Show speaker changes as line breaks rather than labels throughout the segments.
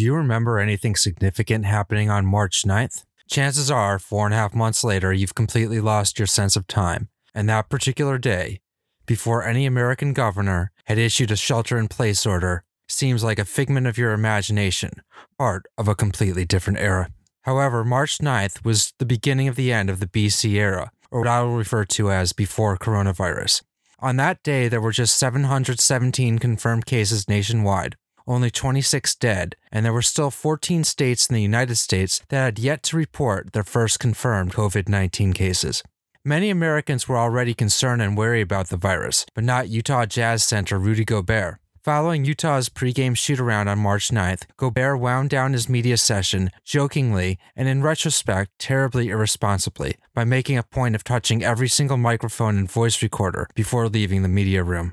Do you remember anything significant happening on March 9th? Chances are, four and a half months later, you've completely lost your sense of time. And that particular day, before any American governor had issued a shelter in place order, seems like a figment of your imagination, part of a completely different era. However, March 9th was the beginning of the end of the BC era, or what I will refer to as before coronavirus. On that day, there were just 717 confirmed cases nationwide, only 26 dead, and there were still 14 states in the United States that had yet to report their first confirmed COVID 19 cases. Many Americans were already concerned and wary about the virus, but not Utah Jazz center Rudy Gobert. Following Utah's pregame shootaround on March 9th, Gobert wound down his media session jokingly and in retrospect terribly irresponsibly by making a point of touching every single microphone and voice recorder before leaving the media room.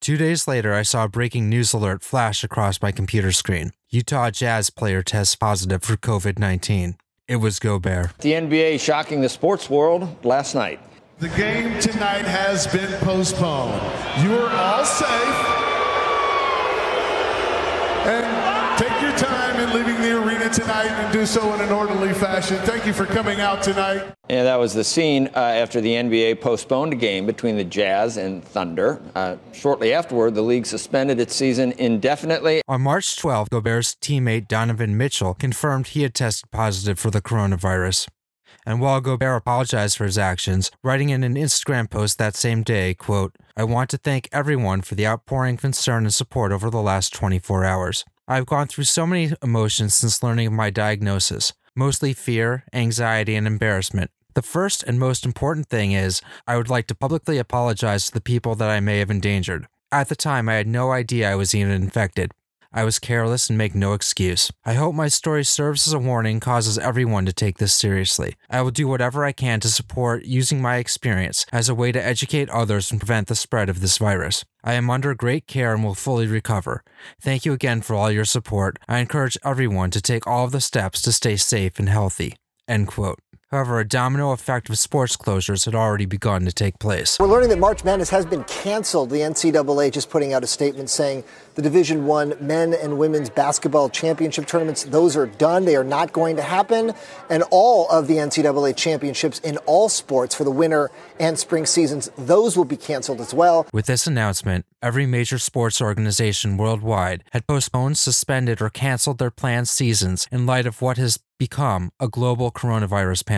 Two days later, I saw a breaking news alert flash across my computer screen. Utah Jazz player tests positive for COVID 19. It was Gobert.
The NBA shocking the sports world last night.
The game tonight has been postponed. You are all safe. And take your time leaving the arena tonight and do so in an orderly fashion. Thank you for coming out tonight.
And that was the scene uh, after the NBA postponed a game between the Jazz and Thunder. Uh, shortly afterward, the league suspended its season indefinitely.
On March 12, Gobert's teammate Donovan Mitchell confirmed he had tested positive for the coronavirus. And while Gobert apologized for his actions, writing in an Instagram post that same day, quote, I want to thank everyone for the outpouring concern and support over the last 24 hours. I've gone through so many emotions since learning of my diagnosis, mostly fear, anxiety, and embarrassment. The first and most important thing is I would like to publicly apologize to the people that I may have endangered. At the time, I had no idea I was even infected. I was careless and make no excuse. I hope my story serves as a warning, causes everyone to take this seriously. I will do whatever I can to support using my experience as a way to educate others and prevent the spread of this virus. I am under great care and will fully recover. Thank you again for all your support. I encourage everyone to take all of the steps to stay safe and healthy. End quote. However, a domino effect of sports closures had already begun to take place.
We're learning that March Madness has been canceled. The NCAA just putting out a statement saying the Division One men and women's basketball championship tournaments those are done. They are not going to happen, and all of the NCAA championships in all sports for the winter and spring seasons those will be canceled as well.
With this announcement, every major sports organization worldwide had postponed, suspended, or canceled their planned seasons in light of what has become a global coronavirus pandemic.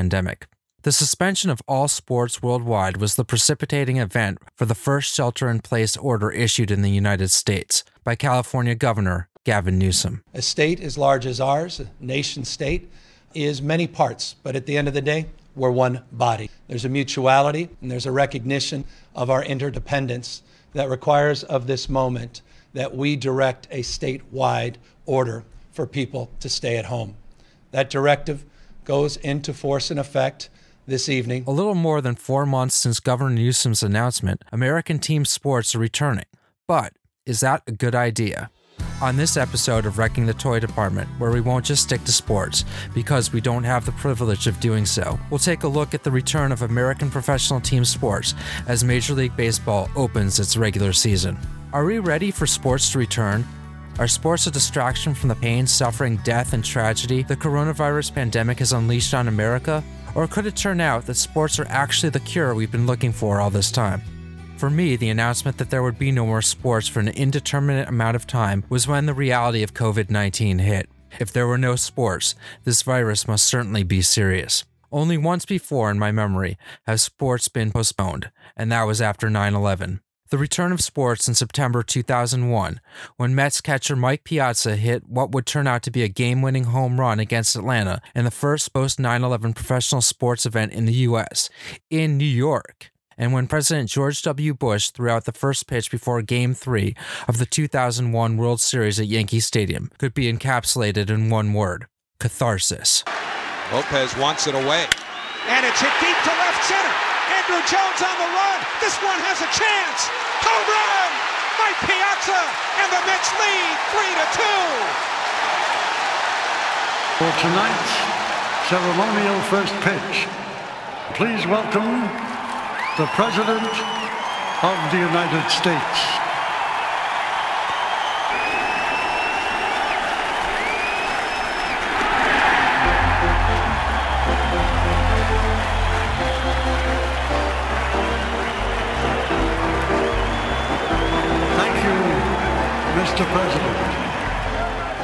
The suspension of all sports worldwide was the precipitating event for the first shelter in place order issued in the United States by California Governor Gavin Newsom.
A state as large as ours, a nation state, is many parts, but at the end of the day, we're one body. There's a mutuality and there's a recognition of our interdependence that requires of this moment that we direct a statewide order for people to stay at home. That directive goes into force and effect this evening.
A little more than four months since Governor Newsom's announcement, American team sports are returning. But is that a good idea? On this episode of Wrecking the Toy Department, where we won't just stick to sports because we don't have the privilege of doing so, we'll take a look at the return of American professional team sports as Major League Baseball opens its regular season. Are we ready for sports to return? Are sports a distraction from the pain, suffering, death, and tragedy the coronavirus pandemic has unleashed on America? Or could it turn out that sports are actually the cure we've been looking for all this time? For me, the announcement that there would be no more sports for an indeterminate amount of time was when the reality of COVID 19 hit. If there were no sports, this virus must certainly be serious. Only once before in my memory have sports been postponed, and that was after 9 11. The return of sports in September 2001, when Mets catcher Mike Piazza hit what would turn out to be a game winning home run against Atlanta in the first post 9 11 professional sports event in the U.S., in New York. And when President George W. Bush threw out the first pitch before Game 3 of the 2001 World Series at Yankee Stadium could be encapsulated in one word catharsis.
Lopez wants it away.
And it's hit deep to. Andruw Jones on the run. This one has a chance. Home run! Mike Piazza and the Mets lead 3 to 2.
For tonight's ceremonial first pitch, please welcome the President of the United States.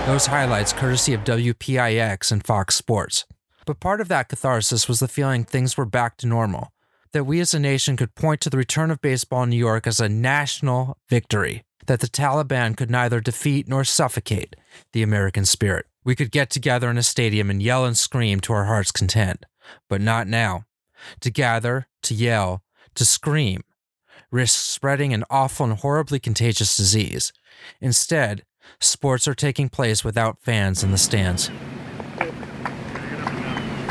Those highlights courtesy of WPIX and Fox Sports. But part of that catharsis was the feeling things were back to normal, that we as a nation could point to the return of baseball in New York as a national victory, that the Taliban could neither defeat nor suffocate the American spirit. We could get together in a stadium and yell and scream to our heart's content, but not now. To gather, to yell, to scream, risks spreading an awful and horribly contagious disease. Instead, sports are taking place without fans in the stands.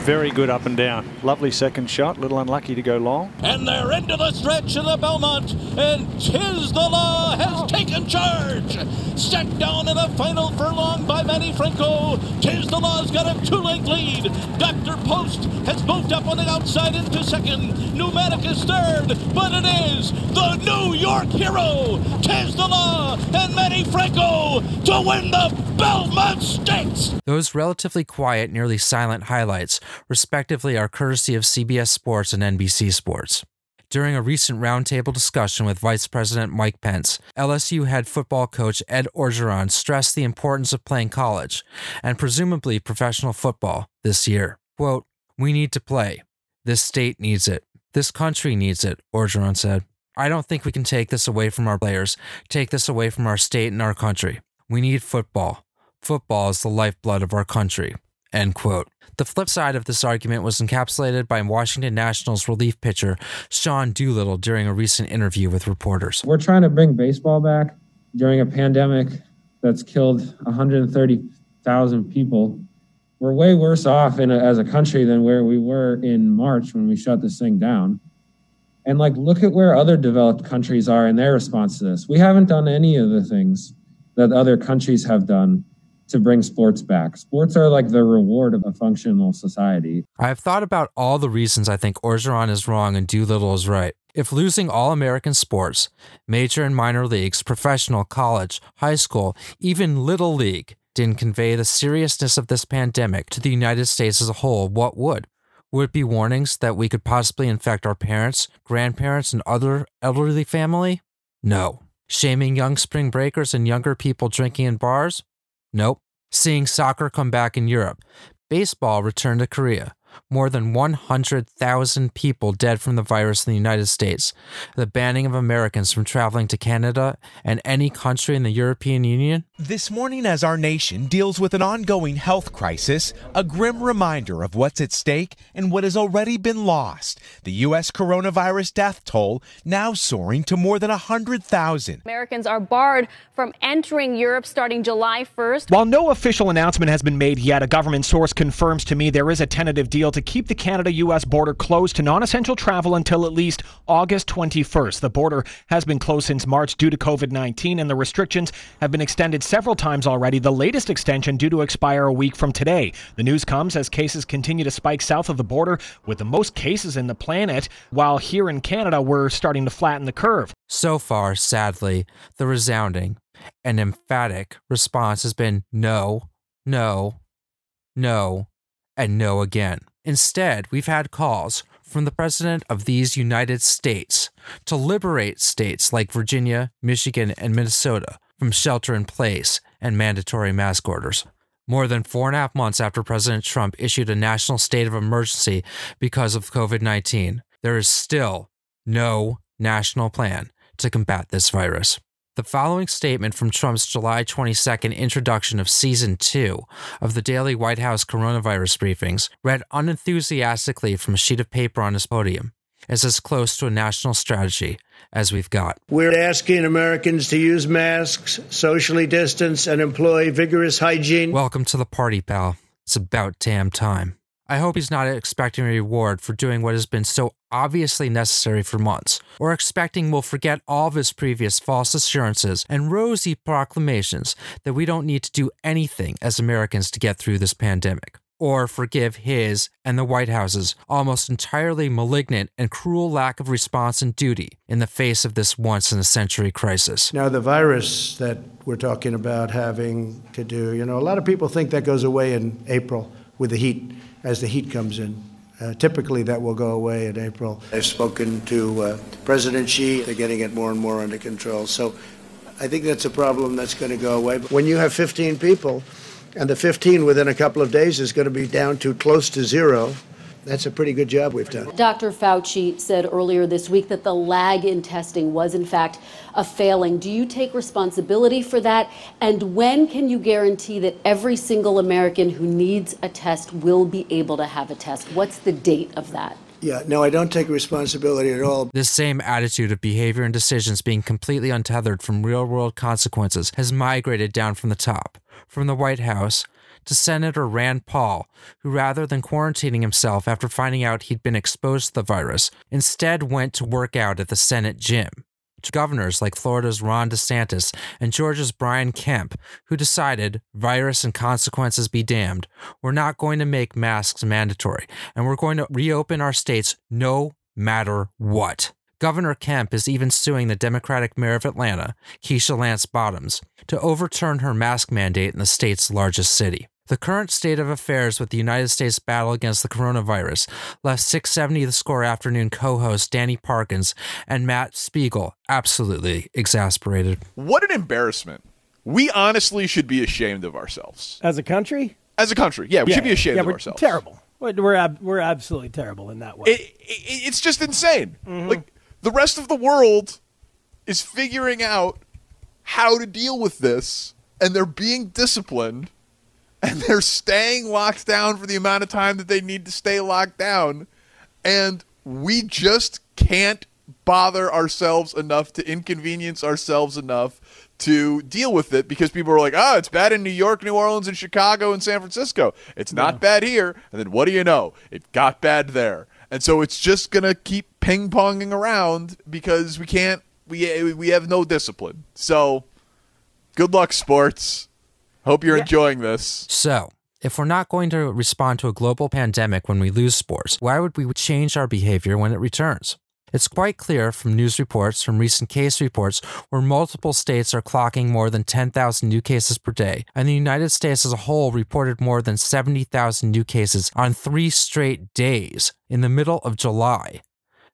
Very good up and down. Lovely second shot, little unlucky to go long.
And they're into the stretch of the Belmont, and Tiz the Law has taken charge. Set down in the final furlong by Manny Franco. Tiz the Law's got a two-length lead. Dr. Post has moved up on the outside into second. Pneumatic is third, but it is the New York hero, Tiz the Law, and Manny Franco to win the Belmont.
Those relatively quiet, nearly silent highlights, respectively, are courtesy of CBS Sports and NBC Sports. During a recent roundtable discussion with Vice President Mike Pence, LSU head football coach Ed Orgeron stressed the importance of playing college and presumably professional football this year. Quote, We need to play. This state needs it. This country needs it, Orgeron said. I don't think we can take this away from our players, take this away from our state and our country. We need football. Football is the lifeblood of our country. End quote. The flip side of this argument was encapsulated by Washington Nationals relief pitcher Sean Doolittle during a recent interview with reporters.
We're trying to bring baseball back during a pandemic that's killed 130,000 people. We're way worse off a, as a country than where we were in March when we shut this thing down. And like, look at where other developed countries are in their response to this. We haven't done any of the things that other countries have done to bring sports back. Sports are like the reward of a functional society.
I have thought about all the reasons I think Orgeron is wrong and Doolittle is right. If losing all American sports, major and minor leagues, professional, college, high school, even little league, didn't convey the seriousness of this pandemic to the United States as a whole, what would? Would it be warnings that we could possibly infect our parents, grandparents, and other elderly family? No. Shaming young spring breakers and younger people drinking in bars? Nope. Seeing soccer come back in Europe. Baseball return to Korea more than 100,000 people dead from the virus in the United States, the banning of Americans from traveling to Canada and any country in the European Union.
This morning, as our nation deals with an ongoing health crisis, a grim reminder of what's at stake and what has already been lost. The U.S. coronavirus death toll now soaring to more than 100,000.
Americans are barred from entering Europe starting July 1st.
While no official announcement has been made yet, a government source confirms to me there is a tentative deal to keep the Canada US border closed to non essential travel until at least August 21st. The border has been closed since March due to COVID 19, and the restrictions have been extended several times already, the latest extension due to expire a week from today. The news comes as cases continue to spike south of the border, with the most cases in the planet, while here in Canada, we're starting to flatten the curve.
So far, sadly, the resounding and emphatic response has been no, no, no, and no again. Instead, we've had calls from the President of these United States to liberate states like Virginia, Michigan, and Minnesota from shelter in place and mandatory mask orders. More than four and a half months after President Trump issued a national state of emergency because of COVID 19, there is still no national plan to combat this virus. The following statement from Trump's July 22nd introduction of season two of the daily White House coronavirus briefings, read unenthusiastically from a sheet of paper on his podium, is as close to a national strategy as we've got.
We're asking Americans to use masks, socially distance, and employ vigorous hygiene.
Welcome to the party, pal. It's about damn time. I hope he's not expecting a reward for doing what has been so obviously necessary for months, or expecting we'll forget all of his previous false assurances and rosy proclamations that we don't need to do anything as Americans to get through this pandemic, or forgive his and the White House's almost entirely malignant and cruel lack of response and duty in the face of this once in a century crisis.
Now, the virus that we're talking about having to do, you know, a lot of people think that goes away in April with the heat as the heat comes in. Uh, typically, that will go away in April. I've spoken to uh, President Xi. They're getting it more and more under control. So I think that's a problem that's going to go away. But when you have 15 people and the 15 within a couple of days is going to be down to close to zero. That's a pretty good job we've done.
Dr. Fauci said earlier this week that the lag in testing was, in fact, a failing. Do you take responsibility for that? And when can you guarantee that every single American who needs a test will be able to have a test? What's the date of that?
Yeah, no, I don't take responsibility at all.
This same attitude of behavior and decisions being completely untethered from real world consequences has migrated down from the top, from the White House to Senator Rand Paul, who rather than quarantining himself after finding out he'd been exposed to the virus, instead went to work out at the Senate gym. To governors like Florida's Ron DeSantis and Georgia's Brian Kemp, who decided, virus and consequences be damned, we're not going to make masks mandatory, and we're going to reopen our states no matter what. Governor Kemp is even suing the Democratic mayor of Atlanta, Keisha Lance Bottoms, to overturn her mask mandate in the state's largest city. The current state of affairs with the United States battle against the coronavirus left 670 The Score afternoon co host Danny Parkins and Matt Spiegel absolutely exasperated.
What an embarrassment. We honestly should be ashamed of ourselves.
As a country?
As a country, yeah, we
Yeah,
should be ashamed
yeah,
of
we're
ourselves.
Terrible. We're we're, ab- we're absolutely terrible in that way.
It, it, it's just insane.
Mm-hmm.
Like the rest of the world is figuring out how to deal with this, and they're being disciplined, and they're staying locked down for the amount of time that they need to stay locked down, and we just can't bother ourselves enough to inconvenience ourselves enough to deal with it because people are like, oh, it's bad in New York, New Orleans, and Chicago and San Francisco. It's not bad here. And then what do you know? It got bad there. And so it's just going to keep ping ponging around because we can't, we, we have no discipline. So good luck, sports. Hope you're enjoying this.
So, if we're not going to respond to a global pandemic when we lose sports, why would we change our behavior when it returns? It's quite clear from news reports, from recent case reports, where multiple states are clocking more than 10,000 new cases per day, and the United States as a whole reported more than 70,000 new cases on three straight days in the middle of July,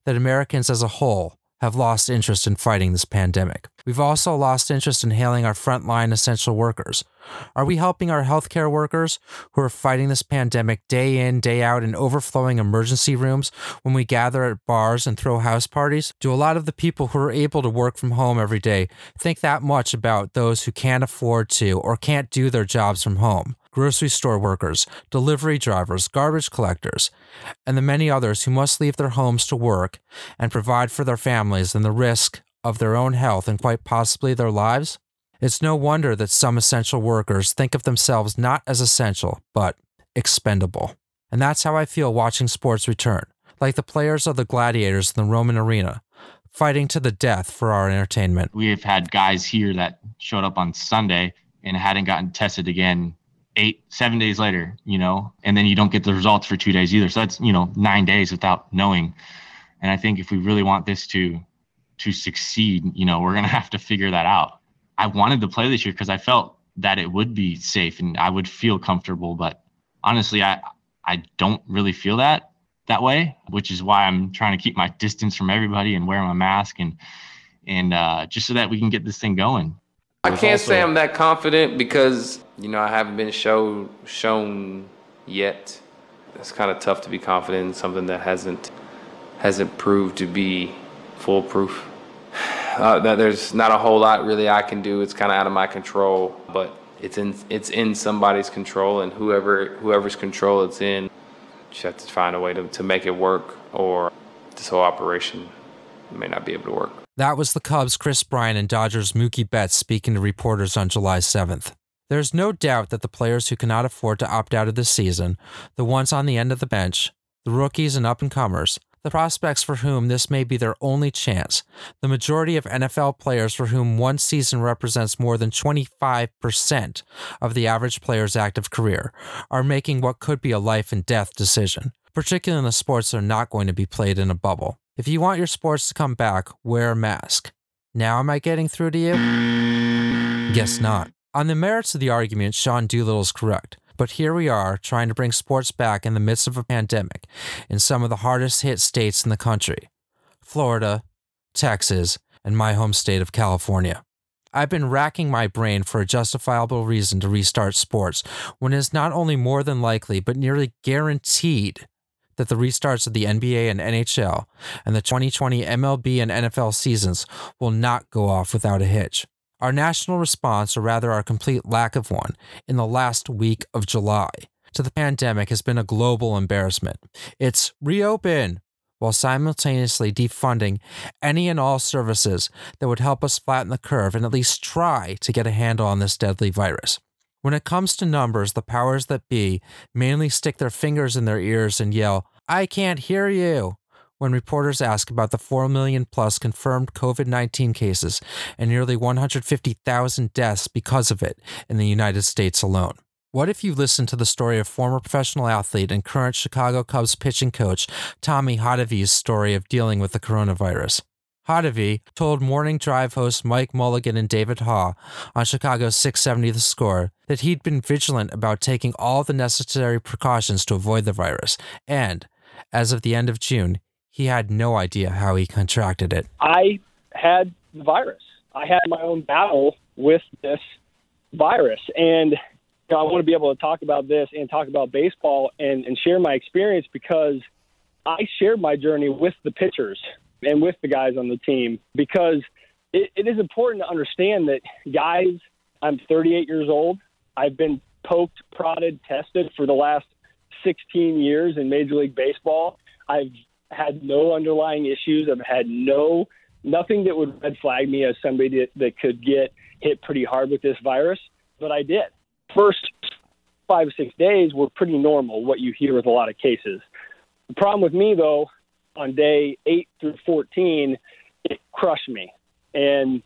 that Americans as a whole have lost interest in fighting this pandemic. We've also lost interest in hailing our frontline essential workers. Are we helping our healthcare workers who are fighting this pandemic day in, day out in overflowing emergency rooms when we gather at bars and throw house parties? Do a lot of the people who are able to work from home every day think that much about those who can't afford to or can't do their jobs from home? Grocery store workers, delivery drivers, garbage collectors, and the many others who must leave their homes to work and provide for their families and the risk of their own health and quite possibly their lives? It's no wonder that some essential workers think of themselves not as essential, but expendable. And that's how I feel watching sports return, like the players of the gladiators in the Roman arena, fighting to the death for our entertainment.
We have had guys here that showed up on Sunday and hadn't gotten tested again eight, seven days later, you know, and then you don't get the results for two days either. So that's, you know, nine days without knowing. And I think if we really want this to to succeed, you know, we're gonna have to figure that out. I wanted to play this year because I felt that it would be safe and I would feel comfortable. But honestly, I I don't really feel that that way, which is why I'm trying to keep my distance from everybody and wear my mask and and uh, just so that we can get this thing going.
I can't say I'm that confident because you know I haven't been show shown yet. It's kind of tough to be confident in something that hasn't hasn't proved to be foolproof. Uh, that there's not a whole lot really I can do. It's kind of out of my control, but it's in it's in somebody's control, and whoever whoever's control it's in, just have to find a way to, to make it work, or this whole operation may not be able to work.
That was the Cubs' Kris Bryant and Dodgers' Mookie Betts speaking to reporters on July 7th. There's no doubt that the players who cannot afford to opt out of this season, the ones on the end of the bench, the rookies and up and comers, the prospects for whom this may be their only chance, the majority of NFL players for whom one season represents more than 25% of the average player's active career, are making what could be a life and death decision, particularly in the sports that are not going to be played in a bubble. If you want your sports to come back, wear a mask. Now, am I getting through to you? Guess not. On the merits of the argument, Sean Doolittle is correct. But here we are trying to bring sports back in the midst of a pandemic in some of the hardest hit states in the country Florida, Texas, and my home state of California. I've been racking my brain for a justifiable reason to restart sports when it is not only more than likely, but nearly guaranteed that the restarts of the NBA and NHL and the 2020 MLB and NFL seasons will not go off without a hitch. Our national response, or rather our complete lack of one, in the last week of July to the pandemic has been a global embarrassment. It's reopen, while simultaneously defunding any and all services that would help us flatten the curve and at least try to get a handle on this deadly virus. When it comes to numbers, the powers that be mainly stick their fingers in their ears and yell, I can't hear you, when reporters ask about the 4 million plus confirmed COVID 19 cases and nearly 150,000 deaths because of it in the United States alone. What if you listened to the story of former professional athlete and current Chicago Cubs pitching coach Tommy Hottovy's story of dealing with the coronavirus? Hotovey told Morning Drive host Mike Mulligan and David Haugh on Chicago's 670 The Score that he'd been vigilant about taking all the necessary precautions to avoid the virus, and, as of the end of June, he had no idea how he contracted it.
I had the virus. I had my own battle with this virus, and you know, I want to be able to talk about this and talk about baseball and, and share my experience because I shared my journey with the pitchers and with the guys on the team because it, it is important to understand that guys, I'm 38 years old. I've been poked, prodded, tested for the last 16 years in Major League Baseball. I've had no underlying issues. I've had no nothing that would red flag me as somebody that, that could get hit pretty hard with this virus, but I did first five or six days were pretty normal, what you hear with a lot of cases. The problem with me, though, on day eight through 14, it crushed me. And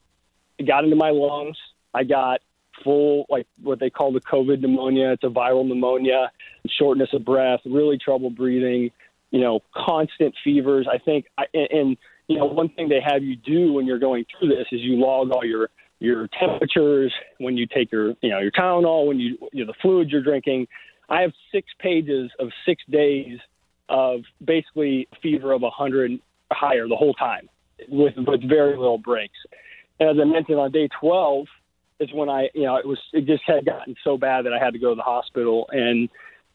it got into my lungs. I got full, like what they call the COVID pneumonia. It's a viral pneumonia, shortness of breath, really trouble breathing, you know, constant fevers. I think, I, and, and you know, one thing they have you do when you're going through this is you log all your your temperatures, when you take your you know your Tylenol, when you you know the fluids you're drinking. I have six pages of six days of basically fever of 100 higher the whole time with with very little breaks. And as I mentioned on day 12 is when I you know it was it just had gotten so bad that I had to go to the hospital. And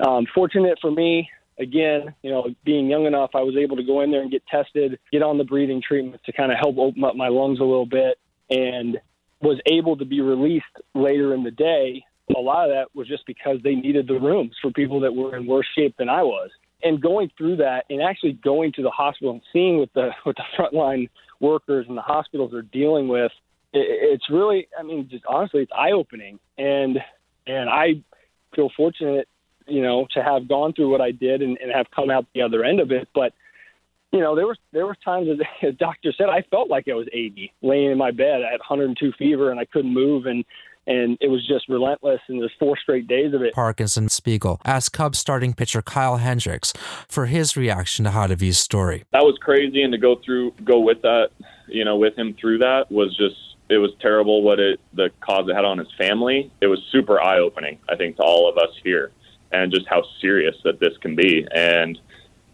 um, fortunate for me, again, you know, being young enough, I was able to go in there and get tested, get on the breathing treatment to kind of help open up my lungs a little bit. And was able to be released later in the day, a lot of that was just because they needed the rooms for people that were in worse shape than I was. And going through that and actually going to the hospital and seeing what the what the frontline workers and the hospitals are dealing with, it, it's really, I mean, just honestly, it's eye opening. And and I feel fortunate, you know, to have gone through what I did and, and have come out the other end of it. But you know, there was there were times that the doctor said I felt like I was 80, laying in my bed. I had 102 fever and I couldn't move, and and it was just relentless. And there's four straight days of it.
Parkins and Spiegel asked Cubs starting pitcher Kyle Hendricks for his reaction to Hottovy's story.
That was crazy, and to go through, go with that, you know, with him through that was just it was terrible. What it the cause it had on his family. It was super eye opening, I think, to all of us here, and just how serious that this can be. And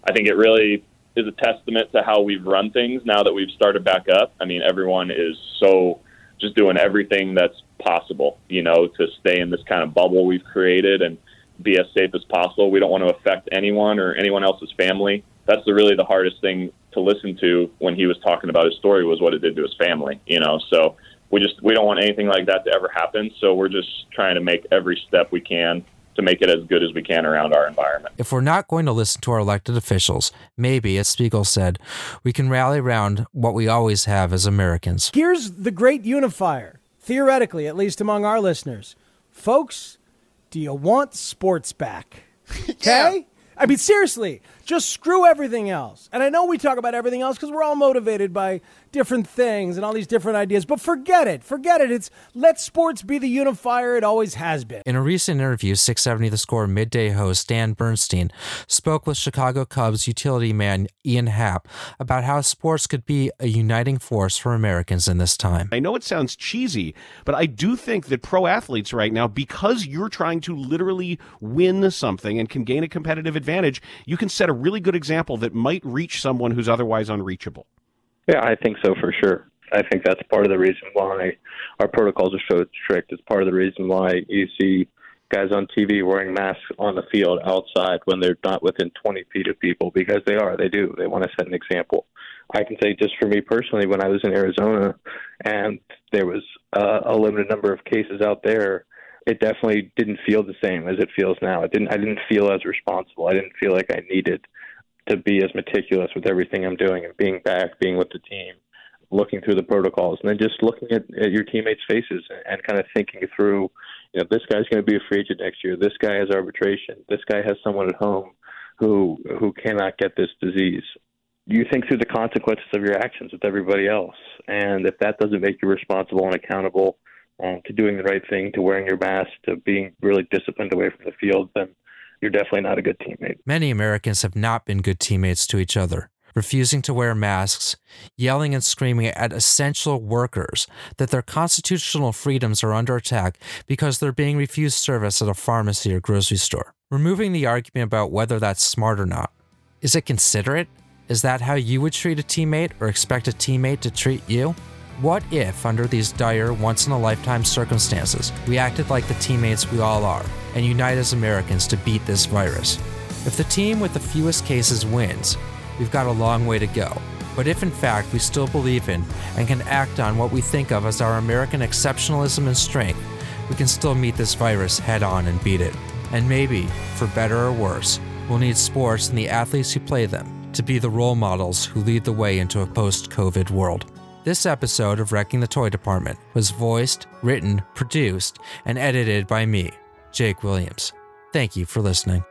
I think it really is a testament to how we've run things now that we've started back up. I mean, everyone is so just doing everything that's possible, you know, to stay in this kind of bubble we've created and be as safe as possible. We don't want to affect anyone or anyone else's family. That's the, really the hardest thing to listen to when he was talking about his story was what it did to his family, you know. So we just we don't want anything like that to ever happen. So we're just trying to make every step we can to make it as good as we can around our environment.
If we're not going to listen to our elected officials, maybe, as Spiegel said, we can rally around what we always have as Americans.
Here's the great unifier, theoretically, at least among our listeners. Folks, do you want sports back? Okay? I mean, seriously, just screw everything else. And I know we talk about everything else because we're all motivated by different things and all these different ideas, but forget it. Forget it. It's let sports be the unifier it always has been.
In a recent interview, 670 The Score midday host Dan Bernstein spoke with Chicago Cubs utility man Ian Happ about how sports could be a uniting force for Americans in this time.
I know it sounds cheesy, but I do think that pro athletes right now, because you're trying to literally win something and can gain a competitive advantage, you can set a really good example that might reach someone who's otherwise unreachable.
Yeah, I think so for sure.
I think that's part of the reason why our protocols are so strict. It's part of the reason why you see guys on TV wearing masks on the field outside when they're not within 20 feet of people because they are. They do. They want to set an example. I can say just for me personally, when I was in Arizona and there was uh, a limited number of cases out there, it definitely didn't feel the same as it feels now. It didn't. I didn't feel as responsible. I didn't feel like I needed to be as meticulous with everything I'm doing and being back, being with the team, looking through the protocols, and then just looking at, at your teammates' faces and, and kind of thinking through, you know, this guy's going to be a free agent next year. This guy has arbitration. This guy has someone at home who who cannot get this disease. You think through the consequences of your actions with everybody else, and if that doesn't make you responsible and accountable um, to doing the right thing, to wearing your mask, to being really disciplined away from the field, then you're definitely not a good teammate.
Many Americans have not been good teammates to each other, refusing to wear masks, yelling and screaming at essential workers that their constitutional freedoms are under attack because they're being refused service at a pharmacy or grocery store. Removing the argument about whether that's smart or not. Is it considerate? Is that how you would treat a teammate or expect a teammate to treat you? What if, under these dire, once in a lifetime circumstances, we acted like the teammates we all are and unite as Americans to beat this virus? If the team with the fewest cases wins, we've got a long way to go. But if in fact we still believe in and can act on what we think of as our American exceptionalism and strength, we can still meet this virus head on and beat it. And maybe, for better or worse, we'll need sports and the athletes who play them to be the role models who lead the way into a post COVID world. This episode of Wrecking the Toy Department was voiced, written, produced, and edited by me, Jake Williams. Thank you for listening.